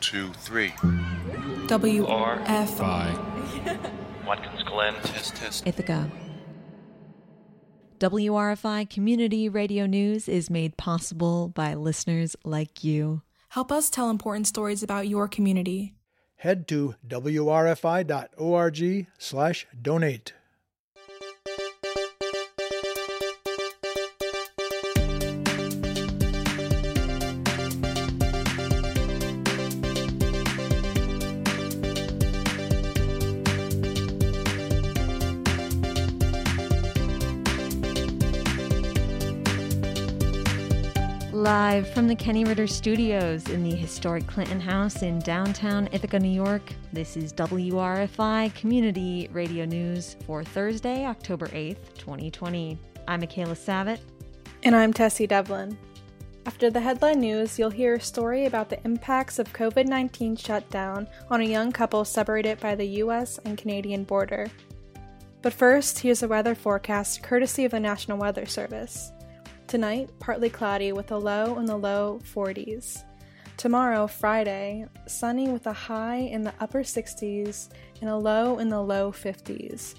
two, three. W R F Watkins Glen. Test, test. Ithaca. WRFI Community Radio News is made possible by listeners like you. Help us tell important stories about your community. Head to wrfi.org Live from the Kenny Ritter Studios in the historic Clinton House in downtown Ithaca, New York, this is WRFI Community Radio News for Thursday, October 8th, 2020. I'm Michaela Savitt. And I'm Tessie Devlin. After the headline news, you'll hear a story about the impacts of COVID 19 shutdown on a young couple separated by the US and Canadian border. But first, here's a weather forecast courtesy of the National Weather Service. Tonight, partly cloudy with a low in the low 40s. Tomorrow, Friday, sunny with a high in the upper 60s and a low in the low 50s.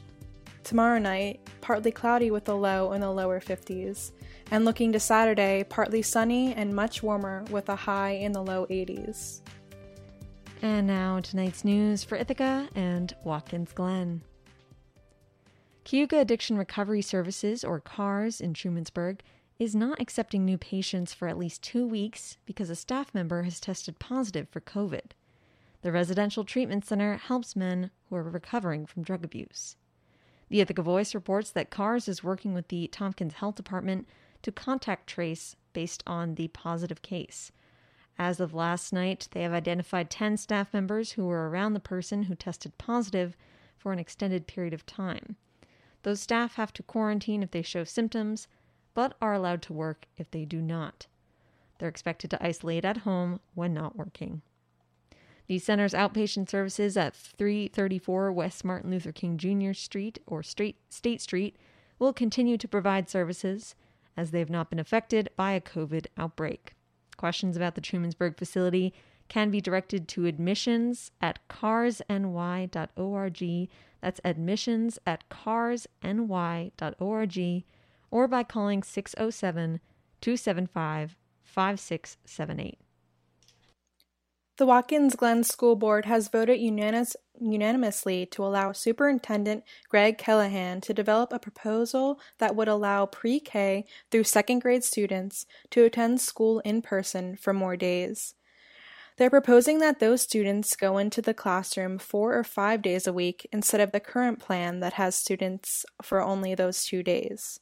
Tomorrow night, partly cloudy with a low in the lower 50s. And looking to Saturday, partly sunny and much warmer with a high in the low 80s. And now tonight's news for Ithaca and Watkins Glen. Cayuga Addiction Recovery Services, or CARS, in Trumansburg, is not accepting new patients for at least two weeks because a staff member has tested positive for COVID. The residential treatment center helps men who are recovering from drug abuse. The Ithaca Voice reports that CARS is working with the Tompkins Health Department to contact trace based on the positive case. As of last night, they have identified 10 staff members who were around the person who tested positive for an extended period of time. Those staff have to quarantine if they show symptoms, but are allowed to work if they do not. They're expected to isolate at home when not working. The center's outpatient services at 334 West Martin Luther King Jr. Street or State Street will continue to provide services as they have not been affected by a COVID outbreak. Questions about the Trumansburg facility can be directed to admissions at carsny.org. That's admissions at carsny.org or by calling 607 275 5678. The Watkins Glen School Board has voted unanimous, unanimously to allow Superintendent Greg Callahan to develop a proposal that would allow pre K through second grade students to attend school in person for more days. They're proposing that those students go into the classroom four or five days a week instead of the current plan that has students for only those two days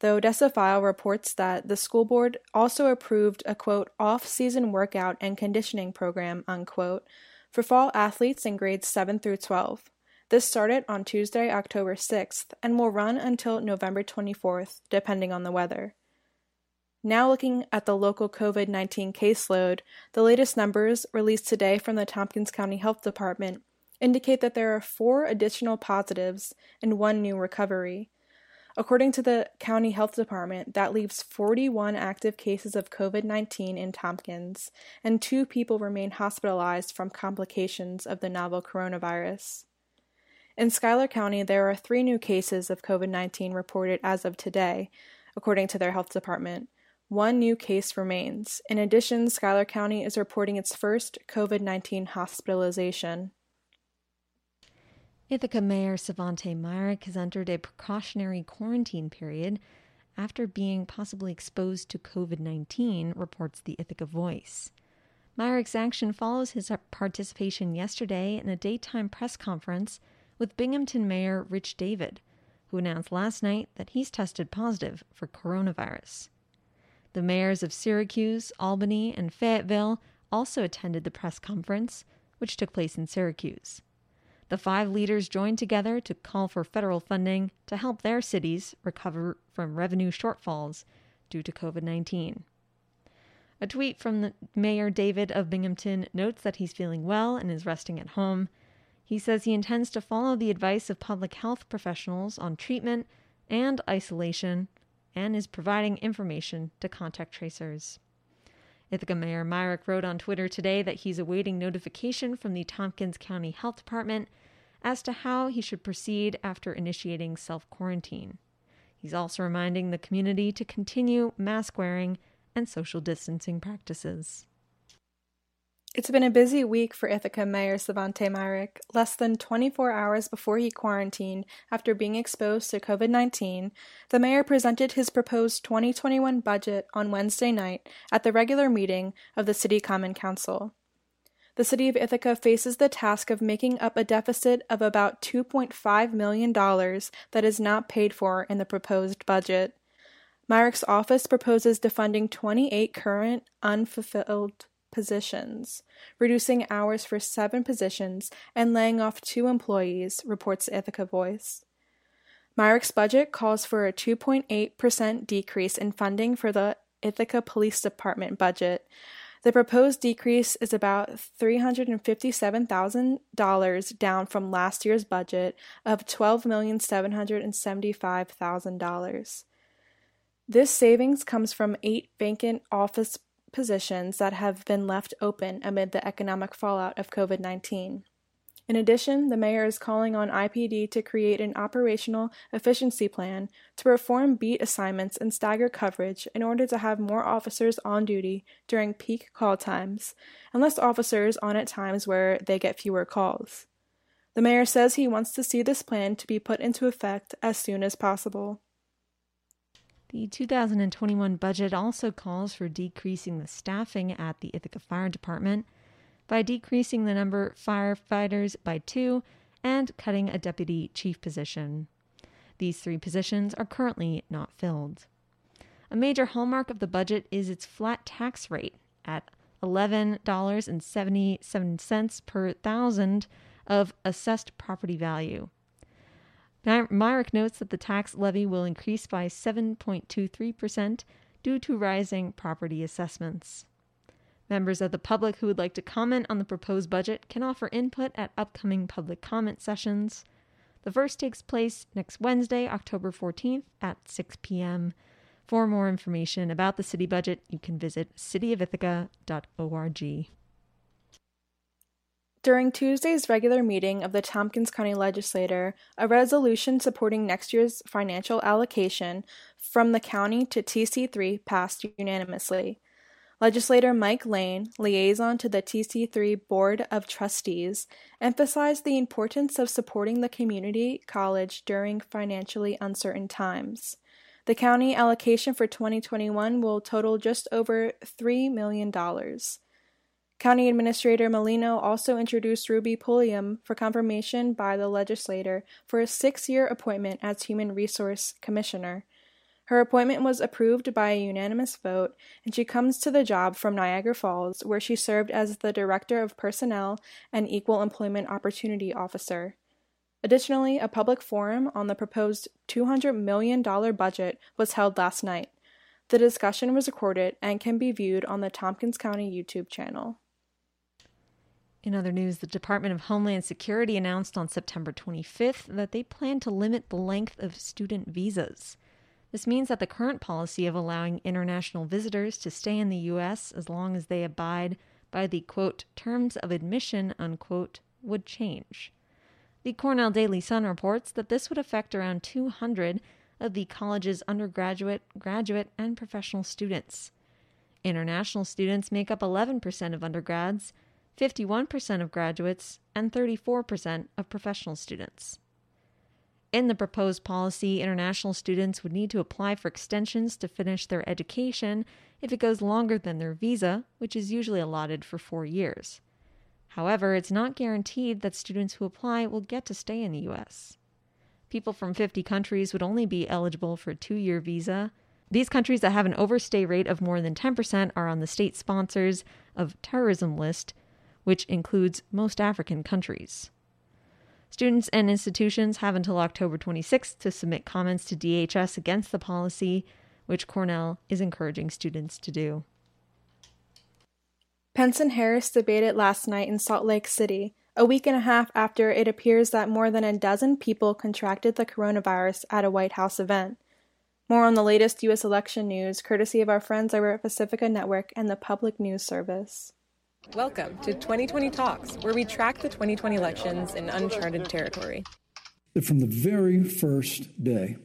though Odessa File reports that the school board also approved a quote off season workout and conditioning program unquote for fall athletes in grades 7 through 12. This started on Tuesday, October 6th, and will run until November 24th, depending on the weather. Now, looking at the local COVID 19 caseload, the latest numbers released today from the Tompkins County Health Department indicate that there are four additional positives and one new recovery. According to the County Health Department, that leaves 41 active cases of COVID 19 in Tompkins, and two people remain hospitalized from complications of the novel coronavirus. In Schuyler County, there are three new cases of COVID 19 reported as of today, according to their health department. One new case remains. In addition, Schuyler County is reporting its first COVID 19 hospitalization. Ithaca Mayor Svante Myrick has entered a precautionary quarantine period after being possibly exposed to COVID 19, reports the Ithaca Voice. Myrick's action follows his participation yesterday in a daytime press conference with Binghamton Mayor Rich David, who announced last night that he's tested positive for coronavirus. The mayors of Syracuse, Albany, and Fayetteville also attended the press conference, which took place in Syracuse. The five leaders joined together to call for federal funding to help their cities recover from revenue shortfalls due to COVID 19. A tweet from Mayor David of Binghamton notes that he's feeling well and is resting at home. He says he intends to follow the advice of public health professionals on treatment and isolation and is providing information to contact tracers. Ithaca Mayor Myrick wrote on Twitter today that he's awaiting notification from the Tompkins County Health Department as to how he should proceed after initiating self quarantine. He's also reminding the community to continue mask wearing and social distancing practices. It's been a busy week for Ithaca Mayor Svante Myrick. Less than 24 hours before he quarantined after being exposed to COVID 19, the mayor presented his proposed 2021 budget on Wednesday night at the regular meeting of the City Common Council. The city of Ithaca faces the task of making up a deficit of about $2.5 million that is not paid for in the proposed budget. Myrick's office proposes defunding 28 current unfulfilled positions, reducing hours for seven positions, and laying off two employees, reports Ithaca Voice. Myrick's budget calls for a 2.8% decrease in funding for the Ithaca Police Department budget. The proposed decrease is about $357,000 down from last year's budget of $12,775,000. This savings comes from eight vacant office positions that have been left open amid the economic fallout of COVID 19. In addition, the mayor is calling on IPD to create an operational efficiency plan to perform beat assignments and stagger coverage in order to have more officers on duty during peak call times and less officers on at times where they get fewer calls. The mayor says he wants to see this plan to be put into effect as soon as possible. The 2021 budget also calls for decreasing the staffing at the Ithaca Fire Department by decreasing the number of firefighters by two and cutting a deputy chief position. These three positions are currently not filled. A major hallmark of the budget is its flat tax rate at $11.77 per thousand of assessed property value. Myrick notes that the tax levy will increase by 7.23% due to rising property assessments. Members of the public who would like to comment on the proposed budget can offer input at upcoming public comment sessions. The first takes place next Wednesday, October 14th at 6 p.m. For more information about the city budget, you can visit cityofithaca.org. During Tuesday's regular meeting of the Tompkins County Legislature, a resolution supporting next year's financial allocation from the county to TC3 passed unanimously. Legislator Mike Lane, liaison to the TC3 Board of Trustees, emphasized the importance of supporting the community college during financially uncertain times. The county allocation for 2021 will total just over $3 million. County Administrator Molino also introduced Ruby Pulliam for confirmation by the legislator for a six year appointment as Human Resource Commissioner. Her appointment was approved by a unanimous vote, and she comes to the job from Niagara Falls, where she served as the Director of Personnel and Equal Employment Opportunity Officer. Additionally, a public forum on the proposed $200 million budget was held last night. The discussion was recorded and can be viewed on the Tompkins County YouTube channel. In other news, the Department of Homeland Security announced on September 25th that they plan to limit the length of student visas. This means that the current policy of allowing international visitors to stay in the U.S. as long as they abide by the quote, terms of admission unquote, would change. The Cornell Daily Sun reports that this would affect around 200 of the college's undergraduate, graduate, and professional students. International students make up 11% of undergrads 51% of graduates, and 34% of professional students. In the proposed policy, international students would need to apply for extensions to finish their education if it goes longer than their visa, which is usually allotted for four years. However, it's not guaranteed that students who apply will get to stay in the U.S. People from 50 countries would only be eligible for a two year visa. These countries that have an overstay rate of more than 10% are on the state sponsors of terrorism list, which includes most African countries. Students and institutions have until October 26th to submit comments to DHS against the policy, which Cornell is encouraging students to do. Pence and Harris debated last night in Salt Lake City, a week and a half after it appears that more than a dozen people contracted the coronavirus at a White House event. More on the latest U.S. election news, courtesy of our friends over at Pacifica Network and the Public News Service. Welcome to 2020 Talks, where we track the 2020 elections in uncharted territory. From the very first day,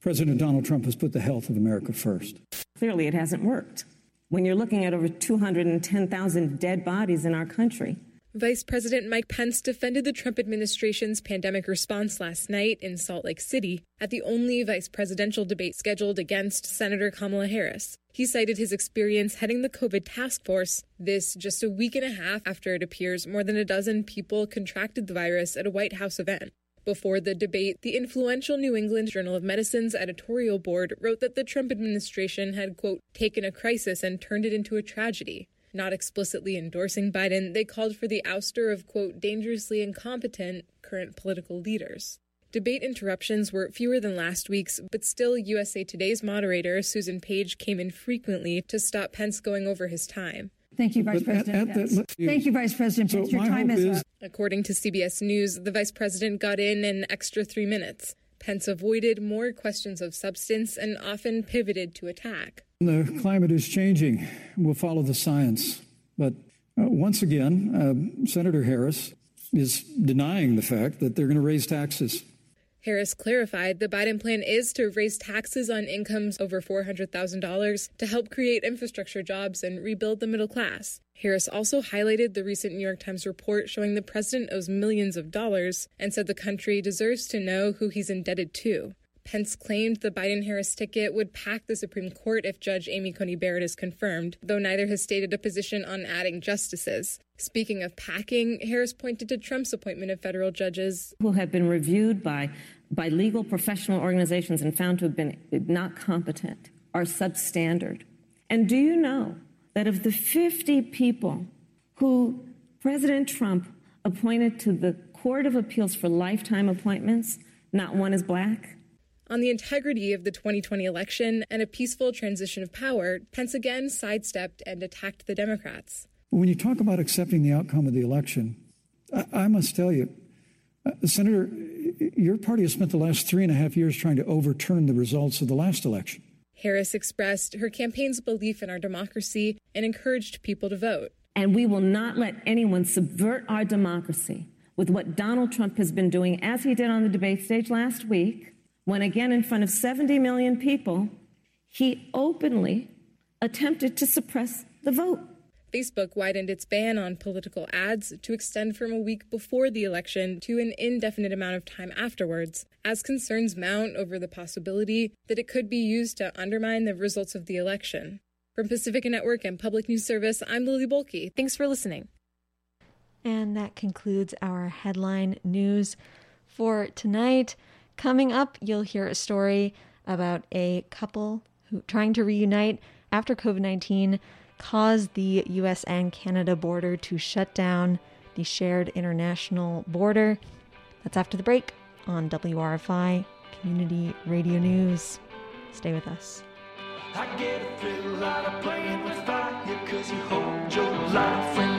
President Donald Trump has put the health of America first. Clearly, it hasn't worked. When you're looking at over 210,000 dead bodies in our country, Vice President Mike Pence defended the Trump administration's pandemic response last night in Salt Lake City at the only vice presidential debate scheduled against Senator Kamala Harris. He cited his experience heading the COVID task force, this just a week and a half after it appears more than a dozen people contracted the virus at a White House event. Before the debate, the influential New England Journal of Medicine's editorial board wrote that the Trump administration had, quote, taken a crisis and turned it into a tragedy. Not explicitly endorsing Biden, they called for the ouster of, quote, dangerously incompetent current political leaders. Debate interruptions were fewer than last week's, but still, USA Today's moderator, Susan Page, came in frequently to stop Pence going over his time. Thank you, Vice But President at the- Pence. let- Thank you, Vice President So Your time hope is is- up. According to CBS News, the vice president got in an extra three minutes. Pence avoided more questions of substance and often pivoted to attack. The climate is changing. We'll follow the science. But uh, once again, uh, Senator Harris is denying the fact that they're going to raise taxes. Harris clarified the Biden plan is to raise taxes on incomes over $400,000 to help create infrastructure jobs and rebuild the middle class. Harris also highlighted the recent New York Times report showing the president owes millions of dollars and said the country deserves to know who he's indebted to. Pence claimed the Biden Harris ticket would pack the Supreme Court if Judge Amy Coney Barrett is confirmed, though neither has stated a position on adding justices. Speaking of packing, Harris pointed to Trump's appointment of federal judges who have been reviewed by, by legal professional organizations and found to have been not competent, are substandard. And do you know that of the 50 people who President Trump appointed to the Court of Appeals for lifetime appointments, not one is black? On the integrity of the 2020 election and a peaceful transition of power, Pence again sidestepped and attacked the Democrats. When you talk about accepting the outcome of the election, I, I must tell you, uh, Senator, your party has spent the last three and a half years trying to overturn the results of the last election. Harris expressed her campaign's belief in our democracy and encouraged people to vote. And we will not let anyone subvert our democracy with what Donald Trump has been doing, as he did on the debate stage last week, when again in front of 70 million people, he openly attempted to suppress the vote. Facebook widened its ban on political ads to extend from a week before the election to an indefinite amount of time afterwards, as concerns mount over the possibility that it could be used to undermine the results of the election. From Pacifica Network and Public News Service, I'm Lily Bohlke. Thanks for listening. And that concludes our headline news for tonight. Coming up, you'll hear a story about a couple who trying to reunite after COVID 19 caused the US and Canada border to shut down the shared international border. That's after the break on WRFI Community Radio News. Stay with us. I get a thrill out of playing with fire Cause you hold your life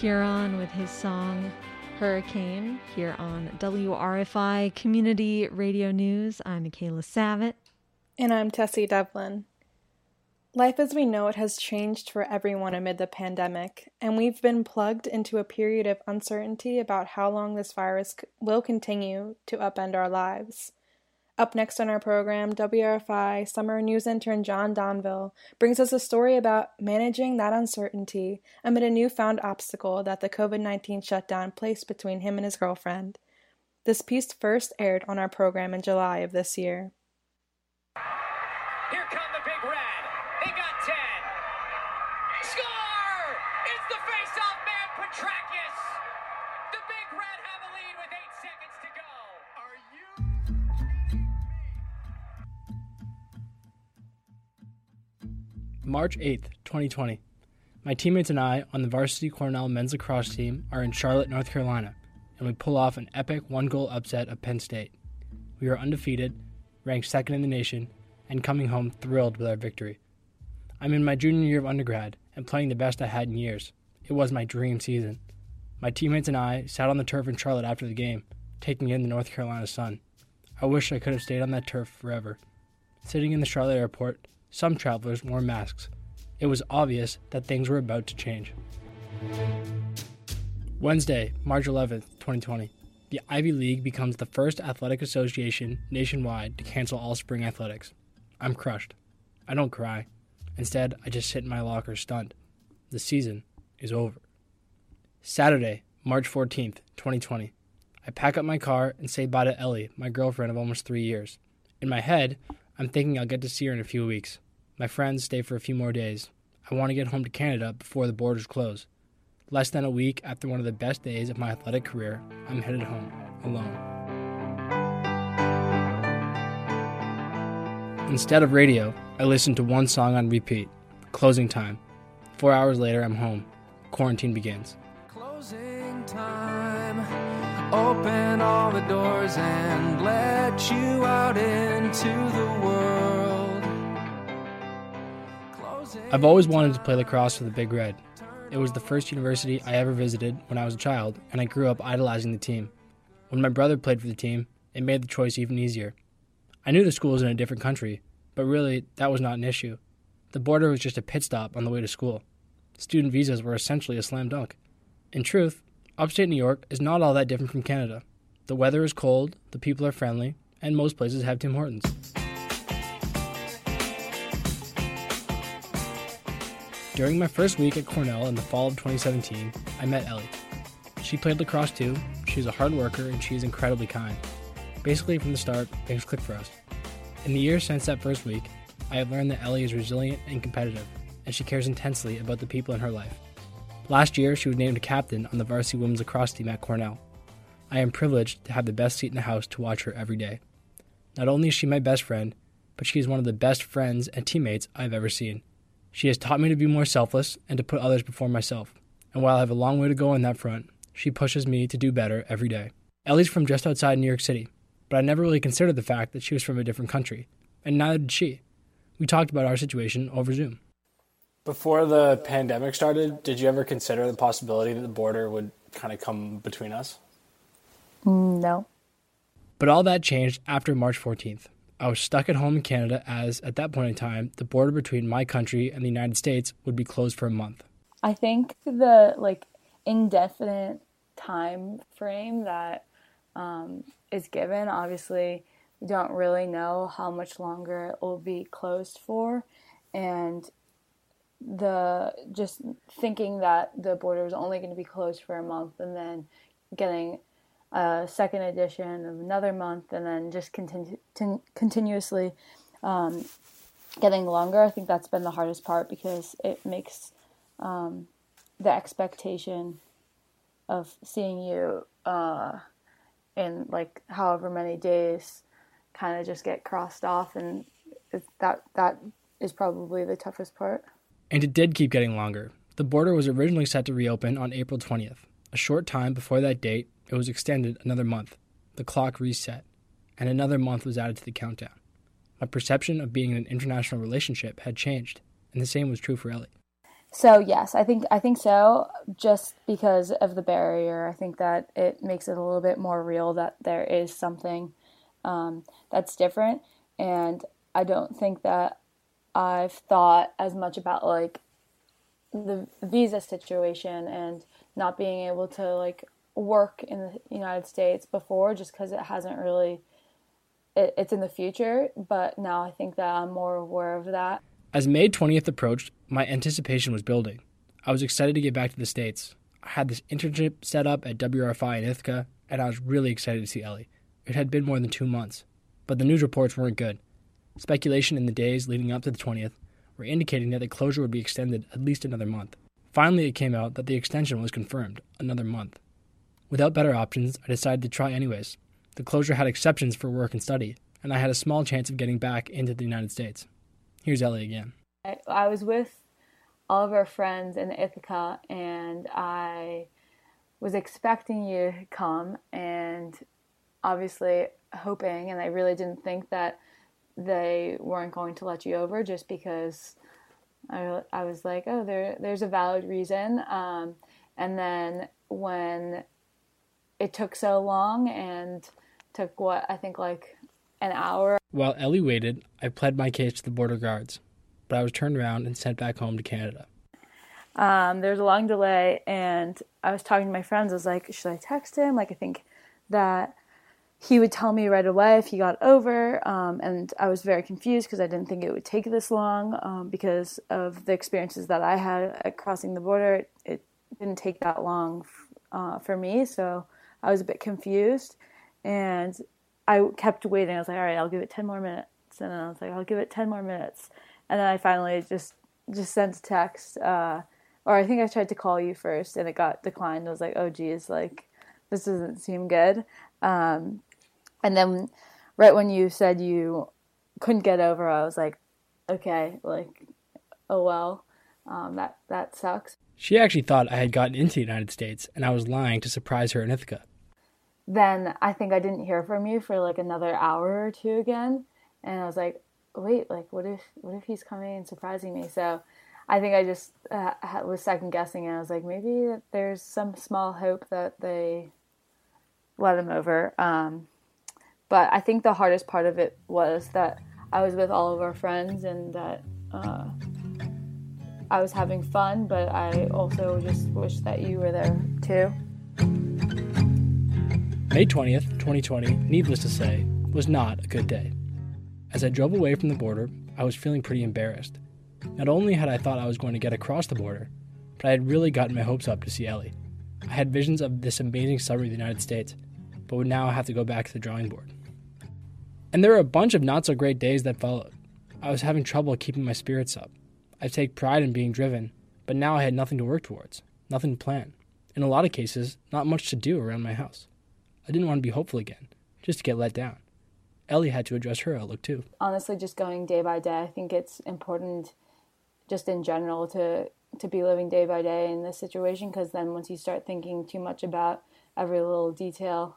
Huron with his song Hurricane here on WRFI Community Radio News. I'm Michaela Savitt. And I'm Tessie Devlin. Life as we know it has changed for everyone amid the pandemic, and we've been plugged into a period of uncertainty about how long this virus will continue to upend our lives. Up next on our program, WRFI summer news intern John Donville brings us a story about managing that uncertainty amid a newfound obstacle that the COVID 19 shutdown placed between him and his girlfriend. This piece first aired on our program in July of this year. March 8th, 2020. My teammates and I on the varsity Cornell men's lacrosse team are in Charlotte, North Carolina, and we pull off an epic one goal upset of Penn State. We are undefeated, ranked second in the nation, and coming home thrilled with our victory. I'm in my junior year of undergrad and playing the best I had in years. It was my dream season. My teammates and I sat on the turf in Charlotte after the game, taking in the North Carolina sun. I wish I could have stayed on that turf forever. Sitting in the Charlotte airport, some travelers wore masks. It was obvious that things were about to change. Wednesday, March 11th, 2020. The Ivy League becomes the first athletic association nationwide to cancel all spring athletics. I'm crushed. I don't cry. Instead, I just sit in my locker stunned. The season is over. Saturday, March 14th, 2020. I pack up my car and say bye to Ellie, my girlfriend of almost three years. In my head, I'm thinking I'll get to see her in a few weeks. My friends stay for a few more days. I want to get home to Canada before the borders close. Less than a week after one of the best days of my athletic career, I'm headed home, alone. Instead of radio, I listen to one song on repeat Closing Time. Four hours later, I'm home. Quarantine begins. Open all the doors and let you out into the world. I've always wanted to play lacrosse for the Big Red. It was the first university I ever visited when I was a child, and I grew up idolizing the team. When my brother played for the team, it made the choice even easier. I knew the school was in a different country, but really, that was not an issue. The border was just a pit stop on the way to school. Student visas were essentially a slam dunk. In truth, upstate New York is not all that different from Canada. The weather is cold, the people are friendly, and most places have Tim Hortons. During my first week at Cornell in the fall of 2017, I met Ellie. She played lacrosse too, she's a hard worker, and she is incredibly kind. Basically, from the start, things clicked for us. In the years since that first week, I have learned that Ellie is resilient and competitive, and she cares intensely about the people in her life. Last year, she was named a captain on the varsity women's lacrosse team at Cornell. I am privileged to have the best seat in the house to watch her every day. Not only is she my best friend, but she is one of the best friends and teammates I've ever seen. She has taught me to be more selfless and to put others before myself. And while I have a long way to go on that front, she pushes me to do better every day. Ellie's from just outside New York City, but I never really considered the fact that she was from a different country, and neither did she. We talked about our situation over Zoom. Before the pandemic started, did you ever consider the possibility that the border would kind of come between us? No. But all that changed after March 14th. I was stuck at home in Canada as, at that point in time, the border between my country and the United States would be closed for a month. I think the like indefinite time frame that um, is given, obviously, we don't really know how much longer it will be closed for, and the just thinking that the border is only going to be closed for a month and then getting a second edition of another month and then just continu- tin- continuously um, getting longer. I think that's been the hardest part because it makes um, the expectation of seeing you uh, in like however many days kind of just get crossed off, and that that is probably the toughest part. And it did keep getting longer. The border was originally set to reopen on April 20th. A short time before that date, it was extended another month. The clock reset, and another month was added to the countdown. My perception of being in an international relationship had changed, and the same was true for Ellie. So yes, I think I think so. Just because of the barrier, I think that it makes it a little bit more real that there is something um, that's different, and I don't think that I've thought as much about like the visa situation and not being able to like work in the United States before, just because it hasn't really. It, it's in the future, but now I think that I'm more aware of that. As May 20th approached, my anticipation was building. I was excited to get back to the States. I had this internship set up at WRFI in Ithaca, and I was really excited to see Ellie. It had been more than two months, but the news reports weren't good. Speculation in the days leading up to the 20th were indicating that the closure would be extended at least another month. Finally, it came out that the extension was confirmed another month. Without better options, I decided to try anyways. The closure had exceptions for work and study, and I had a small chance of getting back into the United States. Here's Ellie again. I, I was with all of our friends in Ithaca, and I was expecting you to come, and obviously hoping, and I really didn't think that they weren't going to let you over just because I, I was like, oh, there there's a valid reason. Um, and then when it took so long and took what I think like an hour. While Ellie waited, I pled my case to the border guards, but I was turned around and sent back home to Canada. Um, there was a long delay, and I was talking to my friends. I was like, should I text him? Like, I think that he would tell me right away if he got over. Um, and I was very confused because I didn't think it would take this long um, because of the experiences that I had at crossing the border. It, didn't take that long uh, for me, so I was a bit confused. And I kept waiting. I was like, all right, I'll give it 10 more minutes. And then I was like, I'll give it 10 more minutes. And then I finally just just sent a text. Uh, or I think I tried to call you first and it got declined. I was like, oh, geez, like, this doesn't seem good. Um, and then right when you said you couldn't get over, I was like, okay, like, oh well, um, that that sucks. She actually thought I had gotten into the United States and I was lying to surprise her in Ithaca. Then I think I didn't hear from you for like another hour or two again, and I was like, wait, like, what if what if he's coming and surprising me? So. I think I just uh, was second guessing, and I was like, maybe there's some small hope that they let him over. Um, but I think the hardest part of it was that I was with all of our friends and that uh, I was having fun, but I also just wish that you were there too. May 20th, 2020, needless to say, was not a good day. As I drove away from the border, I was feeling pretty embarrassed. Not only had I thought I was going to get across the border, but I had really gotten my hopes up to see Ellie. I had visions of this amazing summer in the United States, but would now have to go back to the drawing board. And there were a bunch of not so great days that followed. I was having trouble keeping my spirits up. I take pride in being driven, but now I had nothing to work towards, nothing to plan. In a lot of cases, not much to do around my house. I didn't want to be hopeful again, just to get let down. Ellie had to address her outlook too. Honestly, just going day by day, I think it's important just in general to to be living day by day in this situation because then once you start thinking too much about every little detail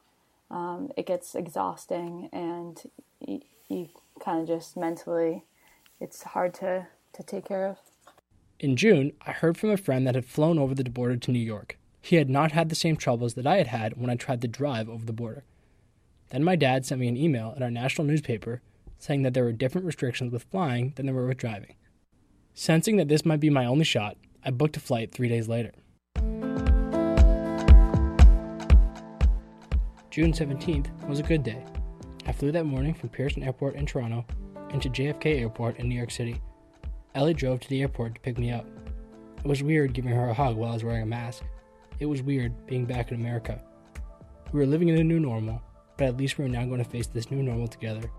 um, it gets exhausting and you, you kind of just mentally it's hard to, to take care of. In June, I heard from a friend that had flown over the border to New York. He had not had the same troubles that I had had when I tried to drive over the border. Then my dad sent me an email in our national newspaper saying that there were different restrictions with flying than there were with driving. Sensing that this might be my only shot, I booked a flight three days later. June 17th was a good day. I flew that morning from Pearson Airport in Toronto into JFK Airport in New York City. Ellie drove to the airport to pick me up. It was weird giving her a hug while I was wearing a mask. It was weird being back in America. We were living in a new normal, but at least we were now going to face this new normal together.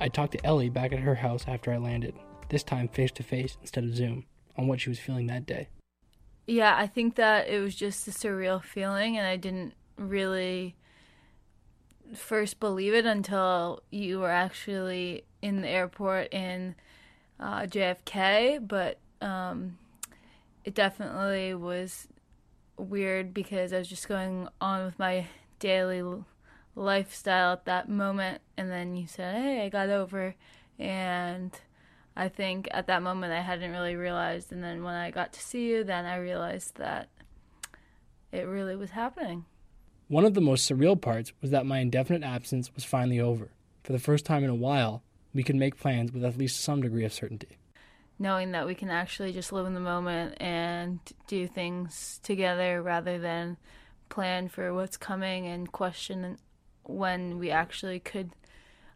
I talked to Ellie back at her house after I landed, this time face to face instead of Zoom, on what she was feeling that day. Yeah, I think that it was just a surreal feeling, and I didn't really first believe it until you were actually in the airport in uh, JFK, but um, it definitely was weird because I was just going on with my daily lifestyle at that moment, and then you said, "Hey, I got over," and I think at that moment I hadn't really realized, and then when I got to see you, then I realized that it really was happening. One of the most surreal parts was that my indefinite absence was finally over. For the first time in a while, we could make plans with at least some degree of certainty. Knowing that we can actually just live in the moment and do things together rather than plan for what's coming and question when we actually could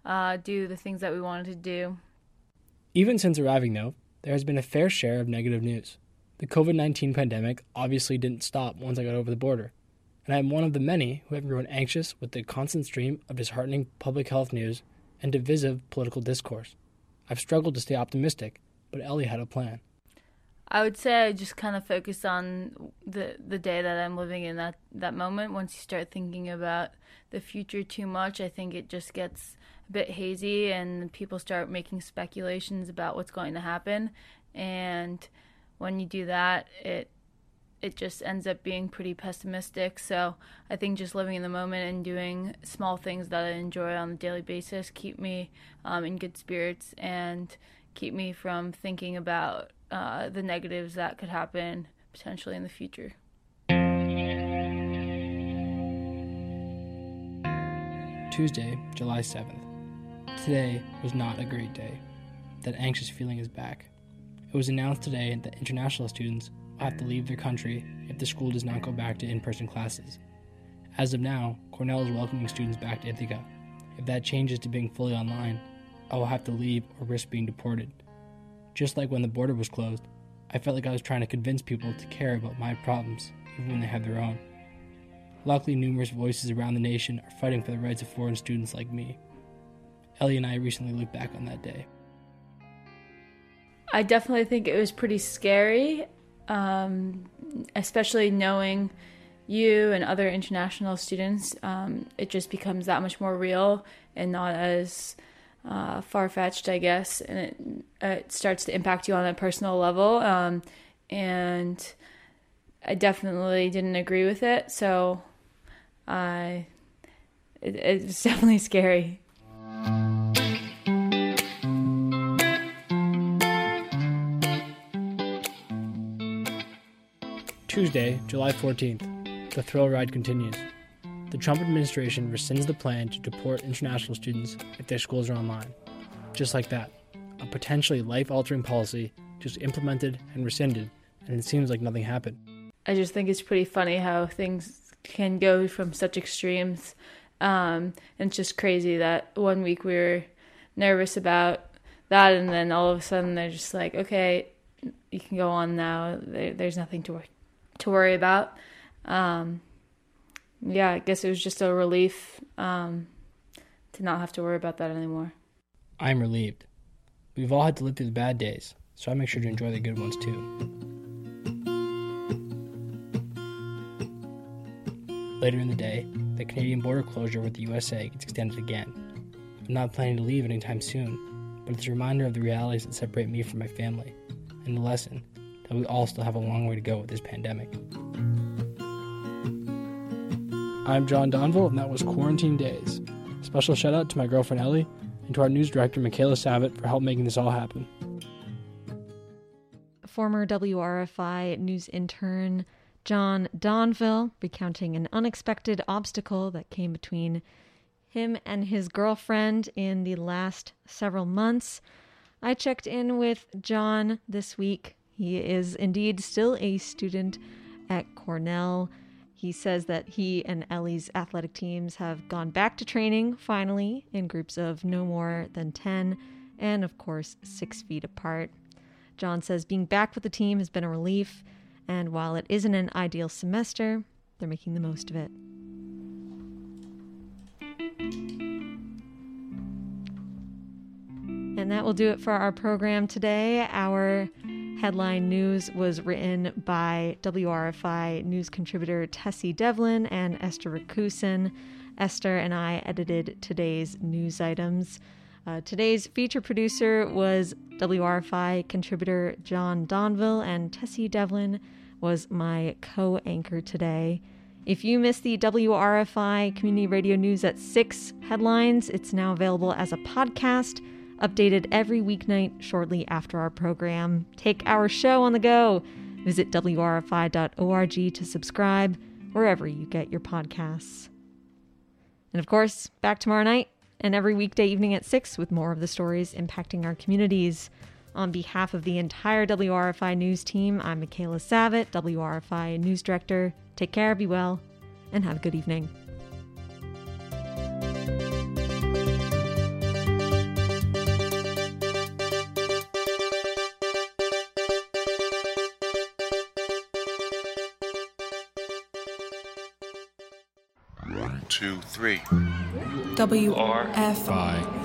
uh, do the things that we wanted to do. Even since arriving, though, there has been a fair share of negative news. The COVID 19 pandemic obviously didn't stop once I got over the border and I am one of the many who have grown anxious with the constant stream of disheartening public health news and divisive political discourse. I've struggled to stay optimistic, but Ellie had a plan. I would say I just kind of focus on the the day that I'm living in that that moment. Once you start thinking about the future too much, I think it just gets a bit hazy and people start making speculations about what's going to happen. And when you do that, it it just ends up being pretty pessimistic. So I think just living in the moment and doing small things that I enjoy on a daily basis keep me um, in good spirits and keep me from thinking about uh, the negatives that could happen potentially in the future. Tuesday, July 7th. Today was not a great day. That anxious feeling is back. It was announced today that international students have to leave their country if the school does not go back to in person classes. As of now, Cornell is welcoming students back to Ithaca. If that changes to being fully online, I will have to leave or risk being deported. Just like when the border was closed, I felt like I was trying to convince people to care about my problems, even when they have their own. Luckily, numerous voices around the nation are fighting for the rights of foreign students like me. Ellie and I recently looked back on that day. I definitely think it was pretty scary, um, especially knowing you and other international students. Um, it just becomes that much more real and not as uh, far fetched, I guess, and it, it starts to impact you on a personal level. Um, and I definitely didn't agree with it, so I it, it's definitely scary. Tuesday, July 14th. The thrill ride continues. The Trump administration rescinds the plan to deport international students if their schools are online. Just like that, a potentially life altering policy just implemented and rescinded, and it seems like nothing happened. I just think it's pretty funny how things can go from such extremes. Um, it's just crazy that one week we were nervous about that, and then all of a sudden they're just like, okay, you can go on now. There, there's nothing to, wor- to worry about. Um, yeah, I guess it was just a relief um, to not have to worry about that anymore. I'm relieved. We've all had to live through the bad days, so I make sure to enjoy the good ones too. Later in the day, the Canadian border closure with the USA gets extended again. I'm not planning to leave anytime soon, but it's a reminder of the realities that separate me from my family, and the lesson that we all still have a long way to go with this pandemic. I'm John Donville, and that was Quarantine Days. Special shout out to my girlfriend Ellie and to our news director Michaela Savitt for help making this all happen. Former WRFI news intern John Donville recounting an unexpected obstacle that came between him and his girlfriend in the last several months. I checked in with John this week. He is indeed still a student at Cornell. He says that he and Ellie's athletic teams have gone back to training finally in groups of no more than 10 and, of course, six feet apart. John says being back with the team has been a relief, and while it isn't an ideal semester, they're making the most of it. And that will do it for our program today. Our headline news was written by WRFI news contributor Tessie Devlin and Esther Rakusin. Esther and I edited today's news items. Uh, today's feature producer was WRFI contributor John Donville, and Tessie Devlin was my co anchor today. If you missed the WRFI Community Radio News at 6 headlines, it's now available as a podcast updated every weeknight shortly after our program. Take our show on the go. Visit WRFI.org to subscribe wherever you get your podcasts. And of course, back tomorrow night and every weekday evening at 6 with more of the stories impacting our communities. On behalf of the entire WRFI News team, I'm Michaela Savitt, WRFI News Director. Take care, be well, and have a good evening. One, two, three. WRFI. Five.